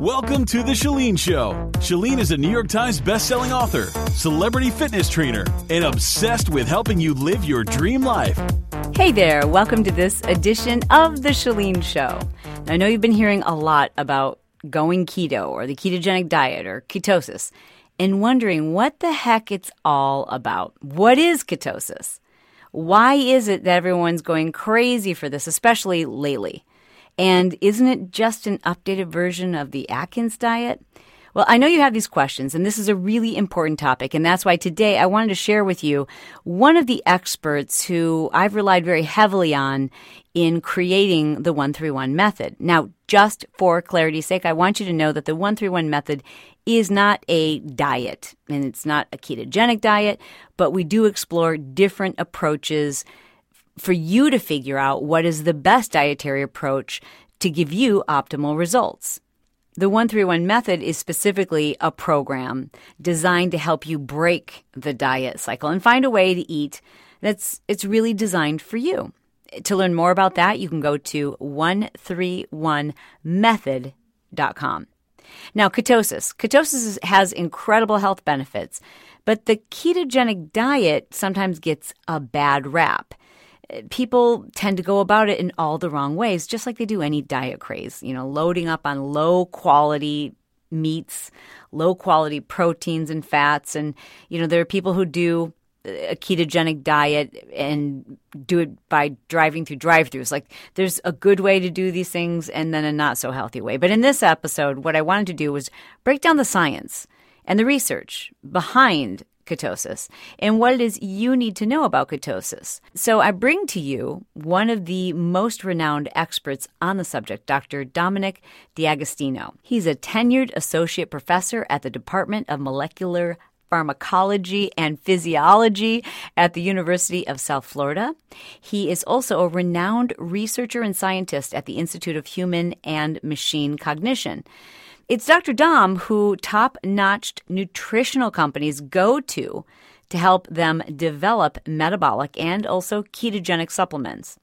Welcome to The Chalene Show. Chalene is a New York Times bestselling author, celebrity fitness trainer, and obsessed with helping you live your dream life. Hey there, welcome to this edition of The Chalene Show. I know you've been hearing a lot about going keto or the ketogenic diet or ketosis and wondering what the heck it's all about. What is ketosis? Why is it that everyone's going crazy for this, especially lately? And isn't it just an updated version of the Atkins diet? Well, I know you have these questions, and this is a really important topic. And that's why today I wanted to share with you one of the experts who I've relied very heavily on in creating the 131 method. Now, just for clarity's sake, I want you to know that the 131 method is not a diet and it's not a ketogenic diet, but we do explore different approaches for you to figure out what is the best dietary approach to give you optimal results. The 131 method is specifically a program designed to help you break the diet cycle and find a way to eat that's it's really designed for you. To learn more about that, you can go to 131method.com. Now, ketosis. Ketosis has incredible health benefits, but the ketogenic diet sometimes gets a bad rap people tend to go about it in all the wrong ways, just like they do any diet craze, you know, loading up on low quality meats, low quality proteins and fats. And, you know, there are people who do a ketogenic diet and do it by driving through drive throughs. Like there's a good way to do these things and then a not so healthy way. But in this episode, what I wanted to do was break down the science and the research behind ketosis and what it is you need to know about ketosis. So I bring to you one of the most renowned experts on the subject, Dr. Dominic D'Agostino. He's a tenured associate professor at the Department of Molecular pharmacology and physiology at the University of South Florida. He is also a renowned researcher and scientist at the Institute of Human and Machine Cognition. It's Dr. Dom who top notched nutritional companies go to to help them develop metabolic and also ketogenic supplements.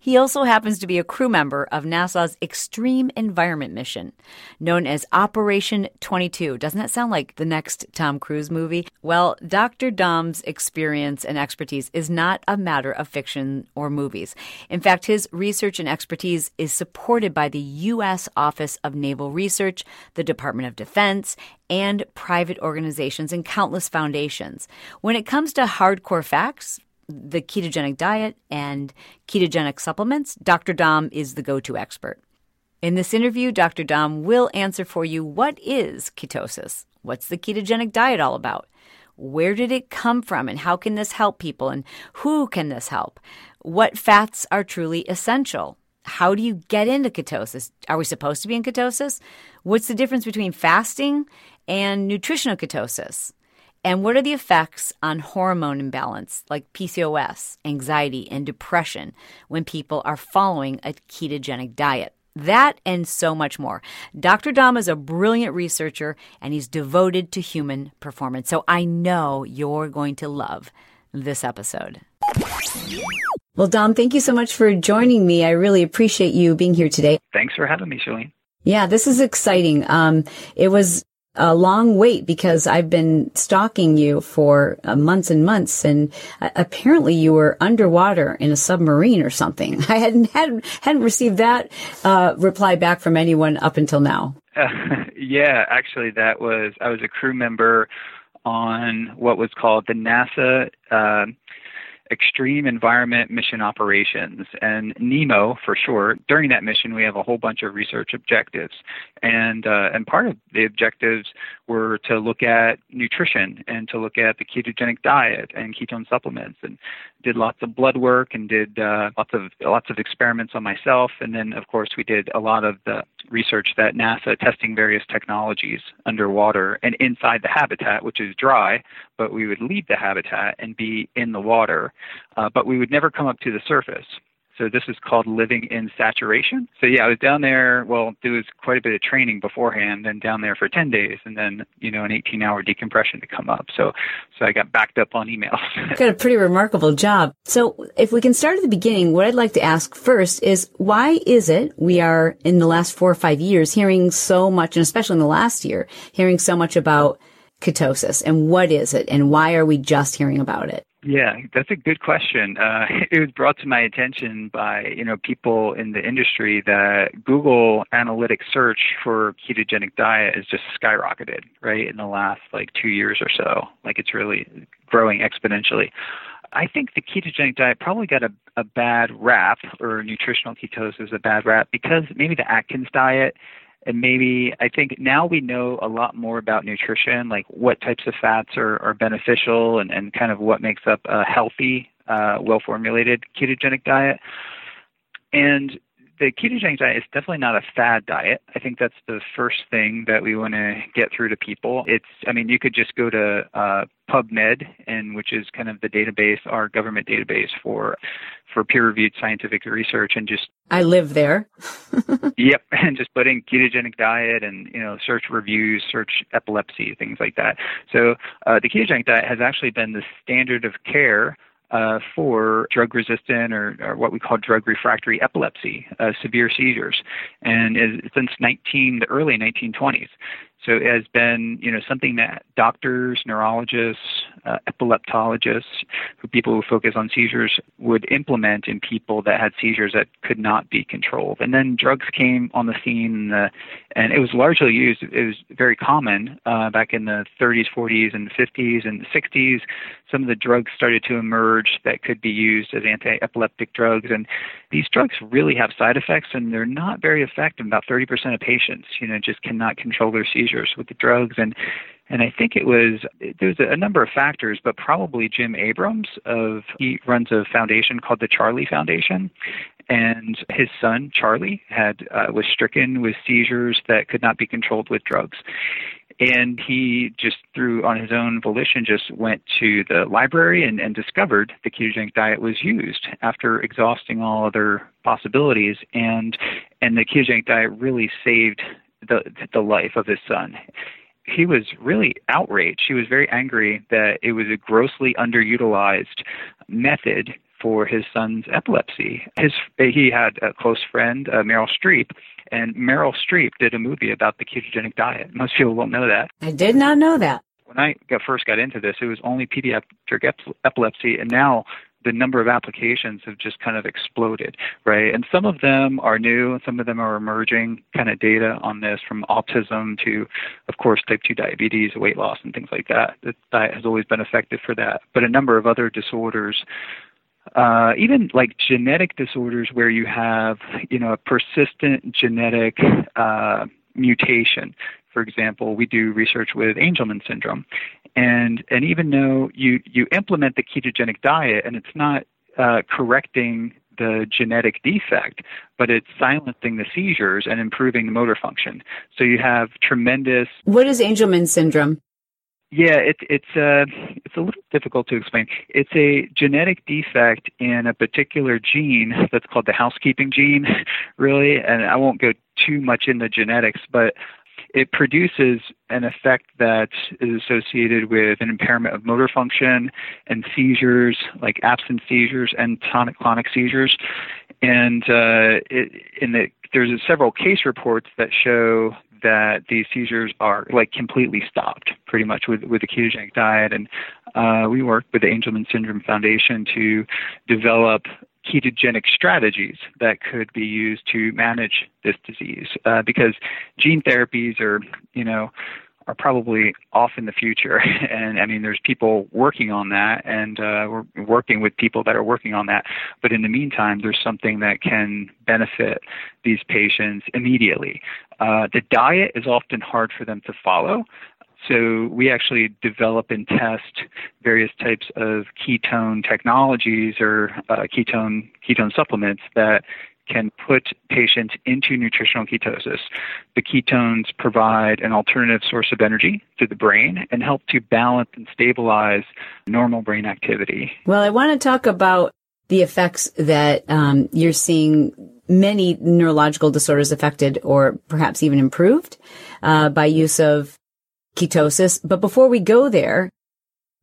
He also happens to be a crew member of NASA's Extreme Environment Mission, known as Operation 22. Doesn't that sound like the next Tom Cruise movie? Well, Dr. Dom's experience and expertise is not a matter of fiction or movies. In fact, his research and expertise is supported by the U.S. Office of Naval Research, the Department of Defense, and private organizations and countless foundations. When it comes to hardcore facts, the ketogenic diet and ketogenic supplements, Dr. Dom is the go to expert. In this interview, Dr. Dom will answer for you what is ketosis? What's the ketogenic diet all about? Where did it come from and how can this help people and who can this help? What fats are truly essential? How do you get into ketosis? Are we supposed to be in ketosis? What's the difference between fasting and nutritional ketosis? And what are the effects on hormone imbalance like PCOS, anxiety, and depression when people are following a ketogenic diet? That and so much more. Dr. Dom is a brilliant researcher and he's devoted to human performance. So I know you're going to love this episode. Well, Dom, thank you so much for joining me. I really appreciate you being here today. Thanks for having me, Chalene. Yeah, this is exciting. Um, it was a long wait because I've been stalking you for uh, months and months, and uh, apparently you were underwater in a submarine or something. I hadn't hadn't, hadn't received that uh, reply back from anyone up until now. yeah, actually, that was I was a crew member on what was called the NASA uh, Extreme Environment Mission Operations, and NEEMO for short. During that mission, we have a whole bunch of research objectives, and uh, and part of the objectives were to look at nutrition and to look at the ketogenic diet and ketone supplements, and did lots of blood work and did uh, lots of lots of experiments on myself, and then of course we did a lot of the research that NASA testing various technologies underwater and inside the habitat, which is dry, but we would leave the habitat and be in the water, uh, but we would never come up to the surface. So this is called living in saturation. So yeah, I was down there. Well, there was quite a bit of training beforehand, and down there for 10 days, and then you know an 18-hour decompression to come up. So so I got backed up on emails. got a pretty remarkable job. So if we can start at the beginning, what I'd like to ask first is why is it we are in the last four or five years hearing so much, and especially in the last year, hearing so much about ketosis and what is it and why are we just hearing about it? Yeah, that's a good question. Uh, it was brought to my attention by you know people in the industry that Google Analytics search for ketogenic diet has just skyrocketed right in the last like two years or so. Like it's really growing exponentially. I think the ketogenic diet probably got a, a bad rap, or nutritional ketosis a bad rap, because maybe the Atkins diet and maybe I think now we know a lot more about nutrition, like what types of fats are, are beneficial and, and kind of what makes up a healthy, uh, well formulated ketogenic diet. And the ketogenic diet is definitely not a fad diet. I think that's the first thing that we want to get through to people. It's, I mean, you could just go to uh, PubMed, and which is kind of the database, our government database for for peer-reviewed scientific research, and just I live there. yep, and just put in ketogenic diet, and you know, search reviews, search epilepsy, things like that. So uh, the ketogenic diet has actually been the standard of care uh, for drug resistant or, or, what we call drug refractory epilepsy, uh, severe seizures, and is, since 19 the early 1920s. So it has been, you know, something that doctors, neurologists, uh, epileptologists, who people who focus on seizures, would implement in people that had seizures that could not be controlled. And then drugs came on the scene, uh, and it was largely used. It was very common uh, back in the 30s, 40s, and 50s and 60s. Some of the drugs started to emerge that could be used as anti-epileptic drugs, and these drugs really have side effects, and they're not very effective. About 30% of patients, you know, just cannot control their seizures seizures with the drugs. And and I think it was there was a number of factors, but probably Jim Abrahams of he runs a foundation called the Charlie Foundation, and his son Charlie had uh, was stricken with seizures that could not be controlled with drugs, and he just through on his own volition just went to the library and, and discovered the ketogenic diet was used after exhausting all other possibilities, and and the ketogenic diet really saved the the life of his son. He was really outraged. He was very angry that it was a grossly underutilized method for his son's epilepsy. His he had a close friend, uh, Meryl Streep, and Meryl Streep did a movie about the ketogenic diet. Most people won't know that. I did not know that. When I got, first got into this, it was only pediatric epilepsy, and now the number of applications have just kind of exploded, right? And some of them are new, and some of them are emerging kind of data on this from autism to, of course, type 2 diabetes, weight loss, and things like that. The diet has always been effective for that. But a number of other disorders, uh, even like genetic disorders where you have, you know, a persistent genetic uh, mutation. For example, we do research with Angelman syndrome, and and even though you you implement the ketogenic diet and it's not uh, correcting the genetic defect, but it's silencing the seizures and improving the motor function. So you have tremendous. What is Angelman syndrome? Yeah, it's it's uh, it's a little difficult to explain. It's a genetic defect in a particular gene that's called the housekeeping gene, really. And I won't go too much into genetics, but it produces an effect that is associated with an impairment of motor function and seizures, like absence seizures and tonic-clonic seizures. And uh, it, in the, there's several case reports that show that these seizures are like completely stopped pretty much with, with the ketogenic diet. And uh, we worked with the Angelman Syndrome Foundation to develop ketogenic strategies that could be used to manage this disease uh, because gene therapies are, you know, are probably off in the future. And I mean, there's people working on that, and uh, we're working with people that are working on that. But in the meantime, there's something that can benefit these patients immediately. Uh, the diet is often hard for them to follow. So we actually develop and test various types of ketone technologies or uh, ketone ketone supplements that can put patients into nutritional ketosis. The ketones provide an alternative source of energy to the brain and help to balance and stabilize normal brain activity. Well, I want to talk about the effects that um, you're seeing many neurological disorders affected or perhaps even improved uh, by use of ketosis. But before we go there,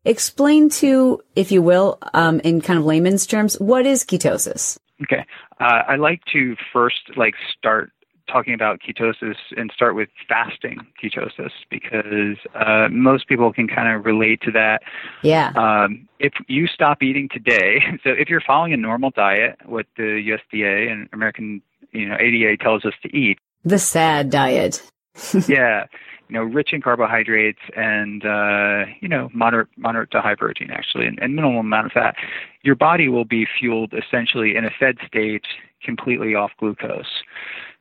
explain to, if you will, um, in kind of layman's terms, what is ketosis? Okay. Uh, I like to first like start talking about ketosis and start with fasting ketosis because uh, most people can kind of relate to that. Yeah. Um, if you stop eating today, so if you're following a normal diet, what the USDA and American you know ADA tells us to eat, the SAD diet. yeah, you know, rich in carbohydrates and uh, you know moderate moderate to high protein actually, and, and minimal amount of fat. Your body will be fueled essentially in a fed state completely off glucose.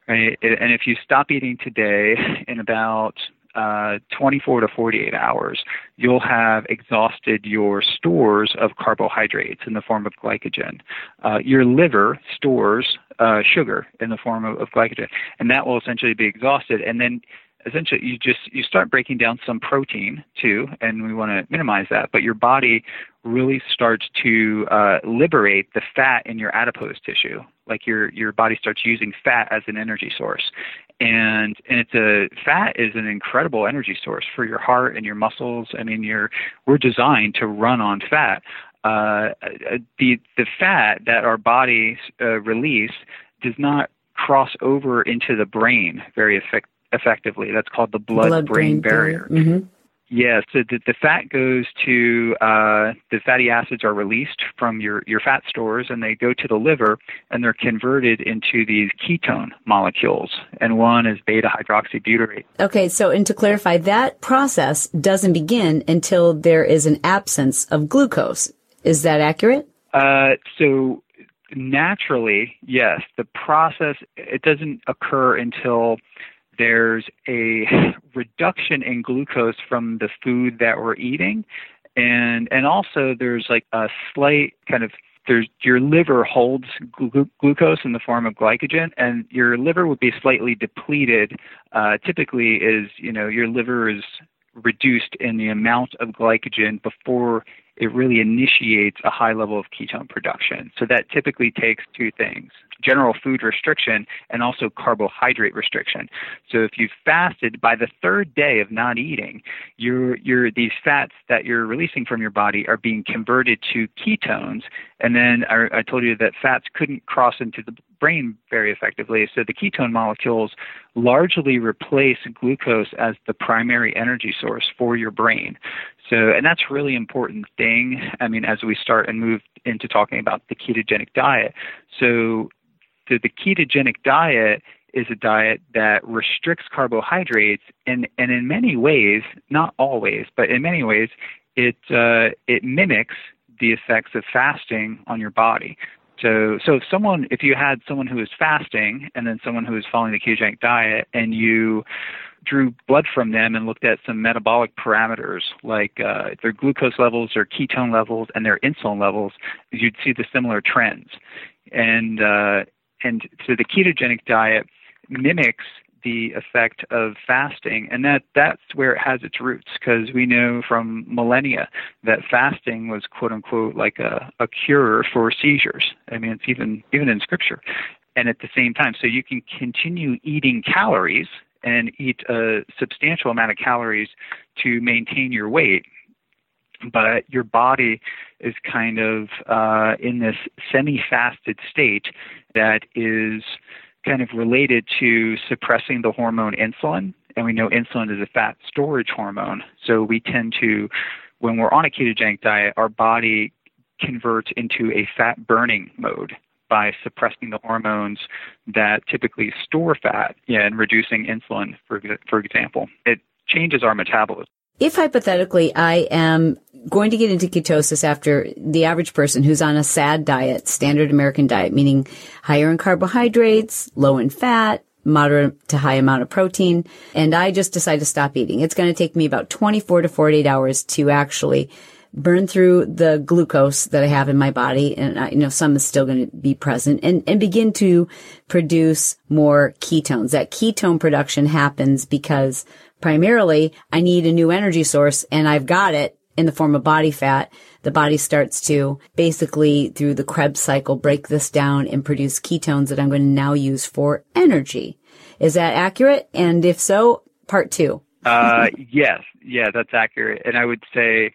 Right? And if you stop eating today, in about uh, 24 to 48 hours, you'll have exhausted your stores of carbohydrates in the form of glycogen. Uh, your liver stores uh, sugar in the form of, of glycogen, and that will essentially be exhausted. And then essentially you just you start breaking down some protein too and we want to minimize that but your body really starts to uh, liberate the fat in your adipose tissue. Like your your body starts using fat as an energy source. And and it's a fat is an incredible energy source for your heart and your muscles. I mean you're we're designed to run on fat. Uh, the the fat that our bodies uh, release does not cross over into the brain very effect, effectively. That's called the blood-brain barrier. Mm-hmm. Yeah, so the, the fat goes to uh, the fatty acids are released from your, your fat stores and they go to the liver and they're converted into these ketone molecules. And one is beta hydroxybutyrate. Okay, so and to clarify, that process doesn't begin until there is an absence of glucose. Is that accurate? Uh, so naturally, yes. The process it doesn't occur until there's a reduction in glucose from the food that we're eating. And and also there's like a slight kind of there's your liver holds glu- glucose in the form of glycogen and your liver would be slightly depleted uh, typically is you know your liver is reduced in the amount of glycogen before it really initiates a high level of ketone production. So that typically takes two things general food restriction and also carbohydrate restriction. So if you've fasted by the third day of not eating, your your these fats that you're releasing from your body are being converted to ketones. And then I, I told you that fats couldn't cross into the brain very effectively. So the ketone molecules largely replace glucose as the primary energy source for your brain. So, and that's really important thing. I mean, as we start and move into talking about the ketogenic diet. So, the, the ketogenic diet is a diet that restricts carbohydrates, and and in many ways, not always, but in many ways, it uh, it mimics the effects of fasting on your body. So, so if someone, if you had someone who is fasting and then someone who is following the ketogenic diet, and you drew blood from them and looked at some metabolic parameters like uh, their glucose levels, their ketone levels, and their insulin levels, you'd see the similar trends. And uh, and so the ketogenic diet mimics the effect of fasting, and that that's where it has its roots because we know from millennia that fasting was quote unquote like a, a cure for seizures. I mean, it's even even in scripture. And at the same time, so you can continue eating calories and eat a substantial amount of calories to maintain your weight, but your body is kind of uh, in this semi-fasted state that is kind of related to suppressing the hormone insulin. And we know insulin is a fat storage hormone. So we tend to, when we're on a ketogenic diet, our body converts into a fat burning mode by suppressing the hormones that typically store fat and reducing insulin, for, for example. It changes our metabolism. If hypothetically I am going to get into ketosis after the average person who's on a SAD diet, standard American diet, meaning higher in carbohydrates, low in fat, moderate to high amount of protein, and I just decide to stop eating. It's going to take me about 24 to 48 hours to actually burn through the glucose that I have in my body, and I, you know some is still going to be present, and and begin to produce more ketones. That ketone production happens because primarily I need a new energy source, and I've got it in the form of body fat, the body starts to basically through the Krebs cycle break this down and produce ketones that I'm going to now use for energy. Is that accurate? And if so, part two. uh, yes, yeah, that's accurate. And I would say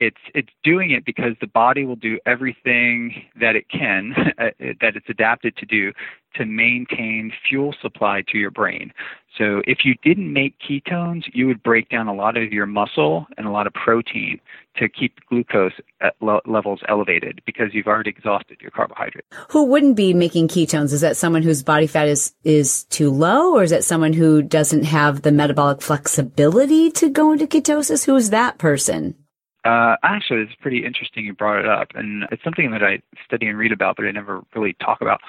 it's it's doing it because the body will do everything that it can uh, that it's adapted to do to maintain fuel supply to your brain. So if you didn't make ketones, you would break down a lot of your muscle and a lot of protein to keep glucose levels elevated because you've already exhausted your carbohydrate. Who wouldn't be making ketones? Is that someone whose body fat is is too low or is that someone who doesn't have the metabolic flexibility to go into ketosis? Who is that person? Uh, actually, it's pretty interesting you brought it up, and it's something that I study and read about, but I never really talk about.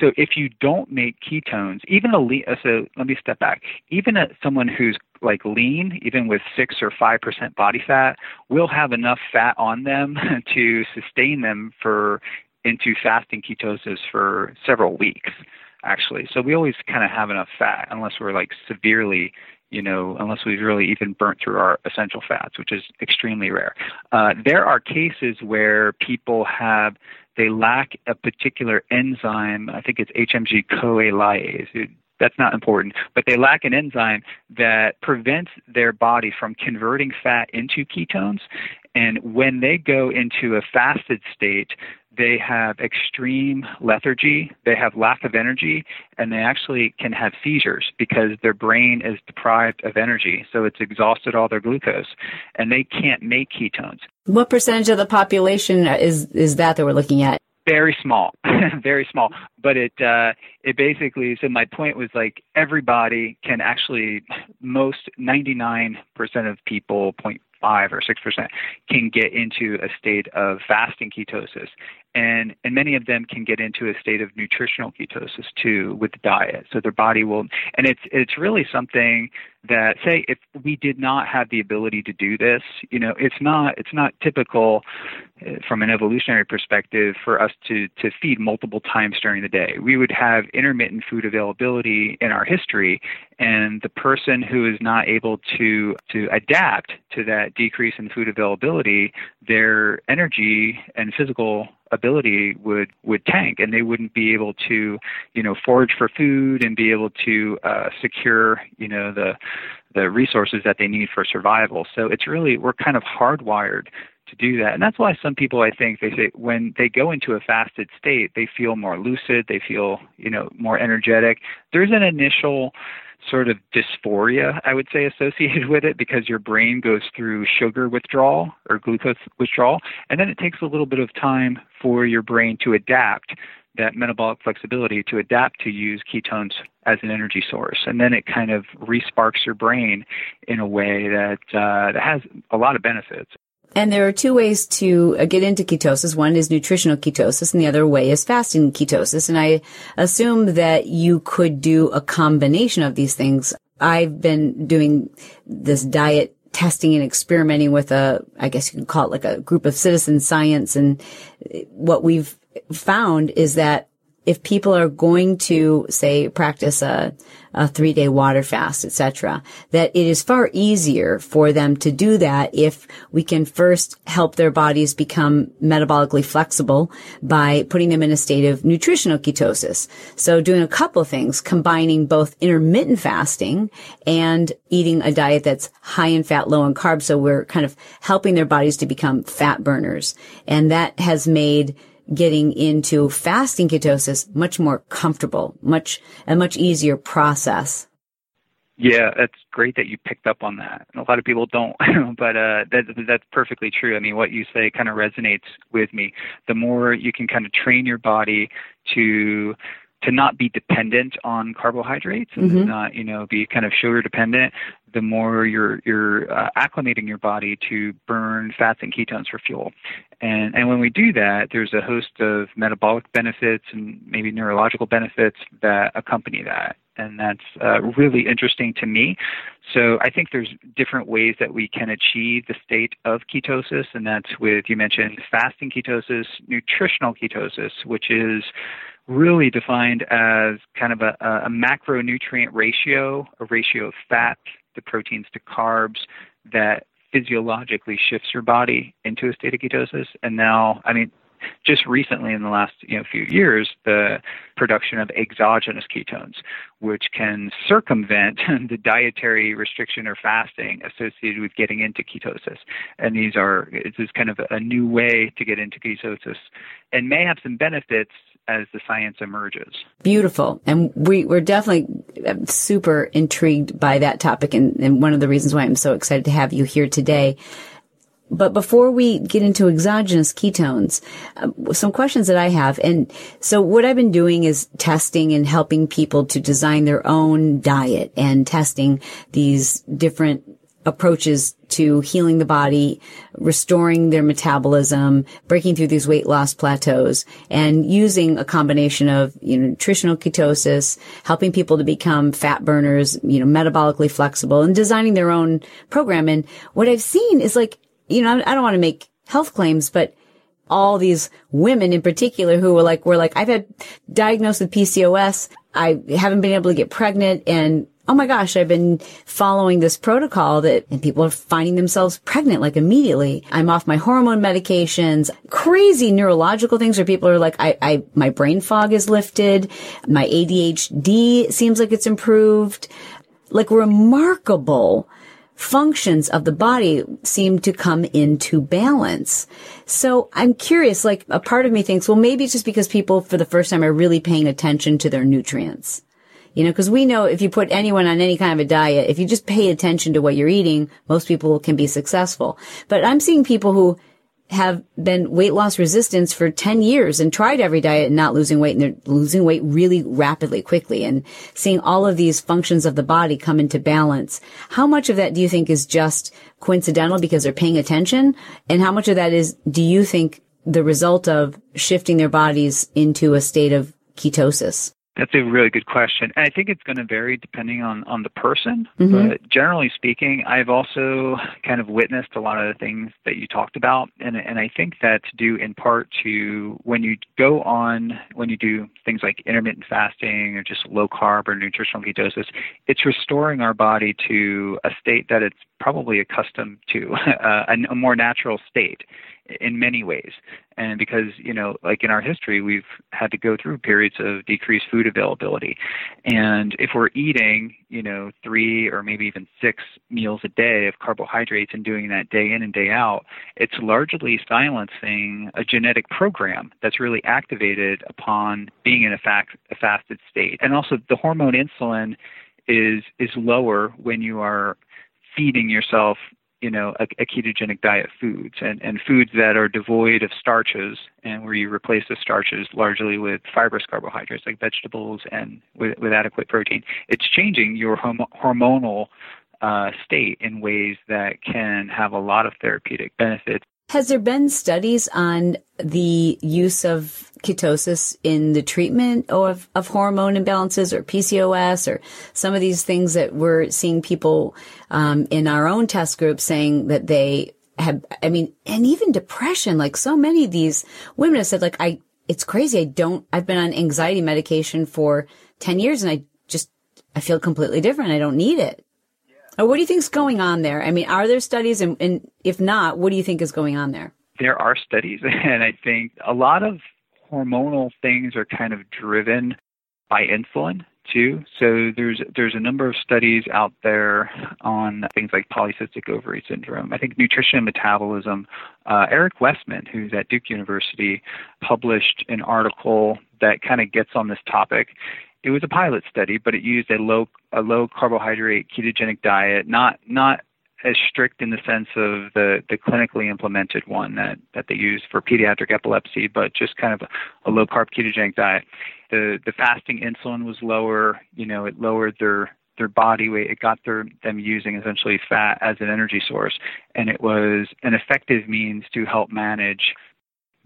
So, if you don't make ketones, even a lean, so let me step back. Even a, someone who's like lean, even with six or five percent body fat, will have enough fat on them to sustain them for into fasting ketosis for several weeks actually. So we always kind of have enough fat unless we're like severely you know, unless we've really even burnt through our essential fats, which is extremely rare. Uh, there are cases where people have they lack a particular enzyme. I think it's HMG CoA lyase. That's not important, but they lack an enzyme that prevents their body from converting fat into ketones. And when they go into a fasted state, they have extreme lethargy, they have lack of energy, and they actually can have seizures because their brain is deprived of energy. So it's exhausted all their glucose, and they can't make ketones. What percentage of the population is, is that that we're looking at? Very small, very small. But it uh, it basically so my point was like everybody can actually most 99% of people point five or six percent can get into a state of fasting ketosis. And and many of them can get into a state of nutritional ketosis too with the diet. So their body will and it's it's really something that say if we did not have the ability to do this you know it's not it's not typical uh, from an evolutionary perspective for us to to feed multiple times during the day. We would have intermittent food availability in our history and the person who is not able to to adapt to that decrease in food availability their energy and physical ability would would tank and they wouldn't be able to you know forage for food and be able to uh, secure you know the the resources that they need for survival. So it's really we're kind of hardwired to do that. And that's why some people i think they say when they go into a fasted state they feel more lucid they feel you know more energetic. There's an initial sort of dysphoria, I would say, associated with it because your brain goes through sugar withdrawal or glucose withdrawal. And then it takes a little bit of time for your brain to adapt that metabolic flexibility to adapt to use ketones as an energy source. And then it kind of resparks your brain in a way that, uh, that has a lot of benefits. And there are two ways to uh, get into ketosis. One is nutritional ketosis and the other way is fasting ketosis. And I assume that you could do a combination of these things. I've been doing this diet testing and experimenting with a, I guess you can call it like a group of citizen science. And what we've found is that if people are going to say practice a, a three day water fast, etc., that it is far easier for them to do that if we can first help their bodies become metabolically flexible by putting them in a state of nutritional ketosis. So doing a couple of things, combining both intermittent fasting and eating a diet that's high in fat, low in carbs. So we're kind of helping their bodies to become fat burners. And that has made getting into fasting ketosis much more comfortable, much a much easier process. Yeah, that's great that you picked up on that. A lot of people don't, but uh, that, that's perfectly true. I mean, what you say kind of resonates with me. The more you can kind of train your body to to not be dependent on carbohydrates and mm-hmm. not you know be kind of sugar dependent the more you're you're uh, acclimating your body to burn fats and ketones for fuel and and when we do that there's a host of metabolic benefits and maybe neurological benefits that accompany that and that's uh, really interesting to me. So I think there's different ways that we can achieve the state of ketosis, and that's with you mentioned fasting ketosis, nutritional ketosis, which is really defined as kind of a, a macronutrient ratio, a ratio of fat to proteins to carbs that physiologically shifts your body into a state of ketosis. And now, I mean, just recently in the last you know, few years, the production of exogenous ketones, which can circumvent the dietary restriction or fasting associated with getting into ketosis. And these are, this is kind of a new way to get into ketosis and may have some benefits as the science emerges. Beautiful. And we, we're definitely super intrigued by that topic. And, and one of the reasons why I'm so excited to have you here today. But before we get into exogenous ketones, uh, some questions that I have. And so what I've been doing is testing and helping people to design their own diet and testing these different approaches to healing the body, restoring their metabolism, breaking through these weight loss plateaus, and using a combination of you know, nutritional ketosis, helping people to become fat burners, you know, metabolically flexible, and designing their own program. And what I've seen is like you know, I don't want to make health claims, but all these women in particular who were like, were like, I've had diagnosed with PCOS. I haven't been able to get pregnant and oh my gosh, I've been following this protocol that, and people are finding themselves pregnant like immediately. I'm off my hormone medications, crazy neurological things where people are like, I, I, my brain fog is lifted. My ADHD seems like it's improved. Like remarkable functions of the body seem to come into balance. So I'm curious, like a part of me thinks, well, maybe it's just because people for the first time are really paying attention to their nutrients. You know, because we know if you put anyone on any kind of a diet, if you just pay attention to what you're eating, most people can be successful. But I'm seeing people who have been weight loss resistance for 10 years and tried every diet and not losing weight and they're losing weight really rapidly, quickly and seeing all of these functions of the body come into balance. How much of that do you think is just coincidental because they're paying attention? And how much of that is, do you think the result of shifting their bodies into a state of ketosis? That's a really good question. And I think it's going to vary depending on, on the person. Mm-hmm. But generally speaking, I've also kind of witnessed a lot of the things that you talked about. And, and I think that's due in part to when you go on, when you do things like intermittent fasting or just low carb or nutritional ketosis, it's restoring our body to a state that it's probably accustomed to, uh, a, a more natural state in many ways. And because, you know, like in our history, we've had to go through periods of decreased food availability. And if we're eating, you know, three or maybe even six meals a day of carbohydrates and doing that day in and day out, it's largely silencing a genetic program that's really activated upon being in a, a fasted state. And also the hormone insulin is is lower when you are feeding yourself you know, a, a, ketogenic diet foods and, and foods that are devoid of starches and where you replace the starches largely with fibrous carbohydrates like vegetables and with, with adequate protein. It's changing your hom- hormonal uh, state in ways that can have a lot of therapeutic benefits has there been studies on the use of ketosis in the treatment of, of hormone imbalances or PCOS or some of these things that we're seeing people um, in our own test group saying that they have, I mean, and even depression, like so many of these women have said, like, I, it's crazy. I don't, I've been on anxiety medication for 10 years and I just, I feel completely different. I don't need it. What do you think is going on there? I mean, are there studies, and, and if not, what do you think is going on there? There are studies, and I think a lot of hormonal things are kind of driven by insulin too. So there's there's a number of studies out there on things like polycystic ovary syndrome. I think nutrition and metabolism. Uh, Eric Westman, who's at Duke University, published an article that kind of gets on this topic, it was a pilot study, but it used a low a low carbohydrate ketogenic diet, not not as strict in the sense of the, the clinically implemented one that, that they use for pediatric epilepsy, but just kind of a, a low carb ketogenic diet. The the fasting insulin was lower, you know, it lowered their their body weight. It got their, them using essentially fat as an energy source, and it was an effective means to help manage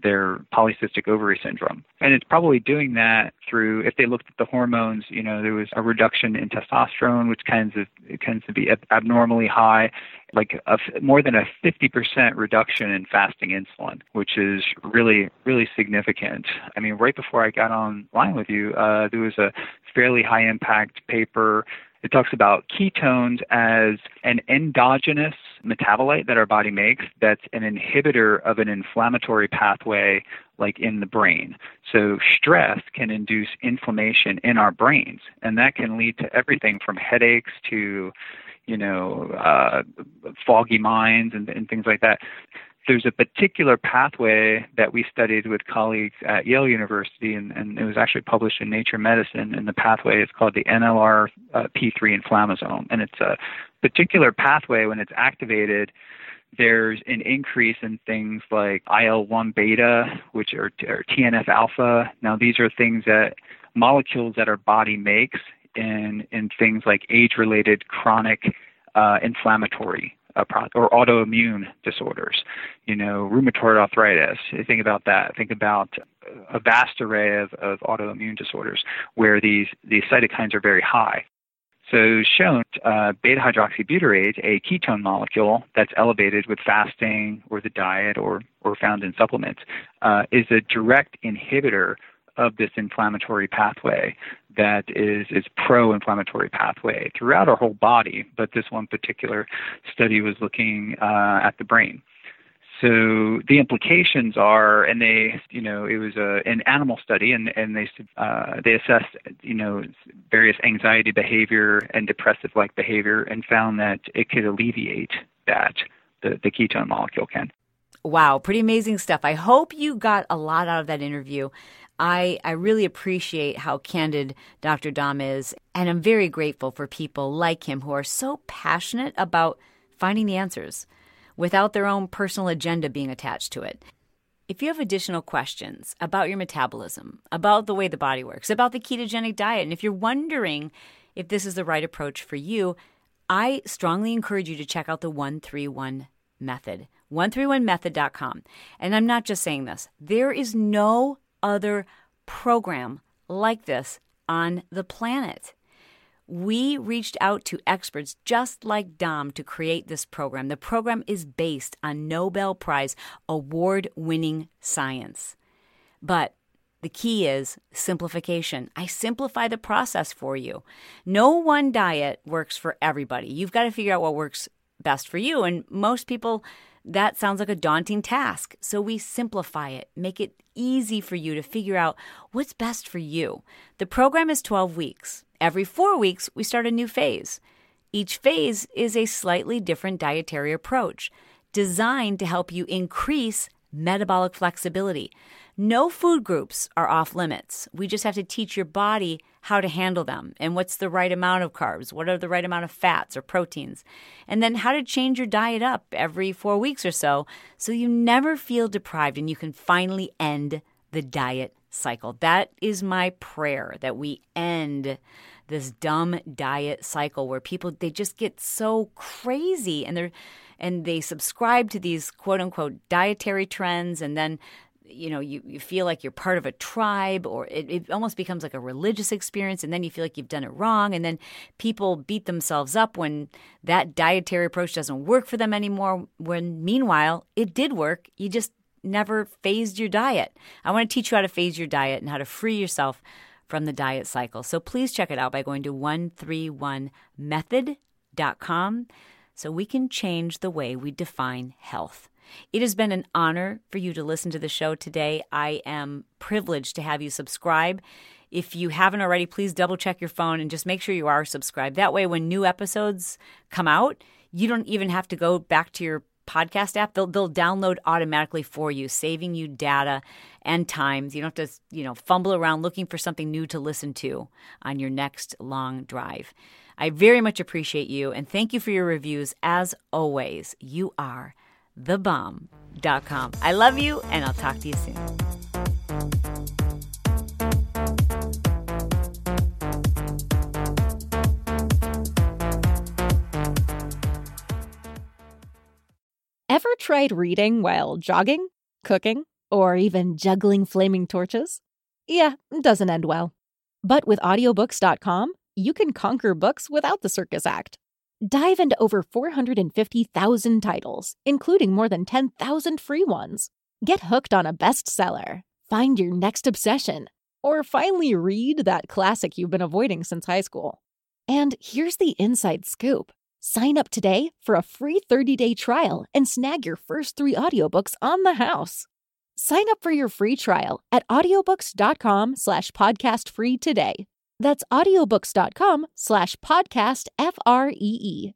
their polycystic ovary syndrome. And it's probably doing that through, if they looked at the hormones, you know, there was a reduction in testosterone, which tends to, tends to be abnormally high, like a, more than a 50% reduction in fasting insulin, which is really, really significant. I mean, right before I got online with you, uh, there was a fairly high impact paper. It talks about ketones as an endogenous metabolite that our body makes that's an inhibitor of an inflammatory pathway like in the brain. So stress can induce inflammation in our brains, and that can lead to everything from headaches to you know, uh, foggy minds and, and things like that there's a particular pathway that we studied with colleagues at Yale University, and, and it was actually published in Nature Medicine. And the pathway is called the NLR uh, P3 inflammasome, and it's a particular pathway when it's activated. There's an increase in things like IL-1 beta, which are, TNF alpha. Now, these are things that molecules that our body makes in in things like age-related chronic uh, inflammatory or autoimmune disorders, you know, rheumatoid arthritis. Think about that. Think about a vast array of, of autoimmune disorders where these, these cytokines are very high. So, shown uh, beta hydroxybutyrate, a ketone molecule that's elevated with fasting or the diet or, or found in supplements, uh, is a direct inhibitor of this inflammatory pathway that is is pro-inflammatory pathway throughout our whole body. But this one particular study was looking uh, at the brain. So the implications are, and they, you know, it was a, an animal study, and and they uh, they assessed, you know, various anxiety behavior and depressive-like behavior, and found that it could alleviate that the the ketone molecule can. Wow, pretty amazing stuff. I hope you got a lot out of that interview. I, I really appreciate how candid Dr. Dom is, and I'm very grateful for people like him who are so passionate about finding the answers without their own personal agenda being attached to it. If you have additional questions about your metabolism, about the way the body works, about the ketogenic diet, and if you're wondering if this is the right approach for you, I strongly encourage you to check out the 131 method, 131method.com. And I'm not just saying this, there is no other program like this on the planet. We reached out to experts just like Dom to create this program. The program is based on Nobel Prize award winning science. But the key is simplification. I simplify the process for you. No one diet works for everybody. You've got to figure out what works best for you. And most people that sounds like a daunting task. So we simplify it, make it easy for you to figure out what's best for you. The program is 12 weeks. Every four weeks, we start a new phase. Each phase is a slightly different dietary approach designed to help you increase metabolic flexibility. No food groups are off limits. We just have to teach your body how to handle them and what's the right amount of carbs, what are the right amount of fats or proteins, and then how to change your diet up every four weeks or so so you never feel deprived and you can finally end the diet cycle. That is my prayer that we end this dumb diet cycle where people they just get so crazy and they're and they subscribe to these quote unquote dietary trends. And then you know you, you feel like you're part of a tribe or it, it almost becomes like a religious experience. And then you feel like you've done it wrong. And then people beat themselves up when that dietary approach doesn't work for them anymore. When meanwhile it did work. You just never phased your diet. I want to teach you how to phase your diet and how to free yourself from the diet cycle so please check it out by going to 131method.com so we can change the way we define health it has been an honor for you to listen to the show today. I am privileged to have you subscribe. If you haven't already, please double check your phone and just make sure you are subscribed. That way, when new episodes come out, you don't even have to go back to your podcast app. They'll, they'll download automatically for you, saving you data and times. You don't have to, you know, fumble around looking for something new to listen to on your next long drive. I very much appreciate you and thank you for your reviews. As always, you are thebomb.com. I love you, and I'll talk to you soon. Tried reading while jogging, cooking, or even juggling flaming torches? Yeah, doesn't end well. But with audiobooks.com, you can conquer books without the circus act. Dive into over 450,000 titles, including more than 10,000 free ones. Get hooked on a bestseller, find your next obsession, or finally read that classic you've been avoiding since high school. And here's the inside scoop Sign up today for a free 30-day trial and snag your first 3 audiobooks on the house. Sign up for your free trial at audiobooks.com slash podcast free today. That's audiobooks.com slash podcast F-R-E-E.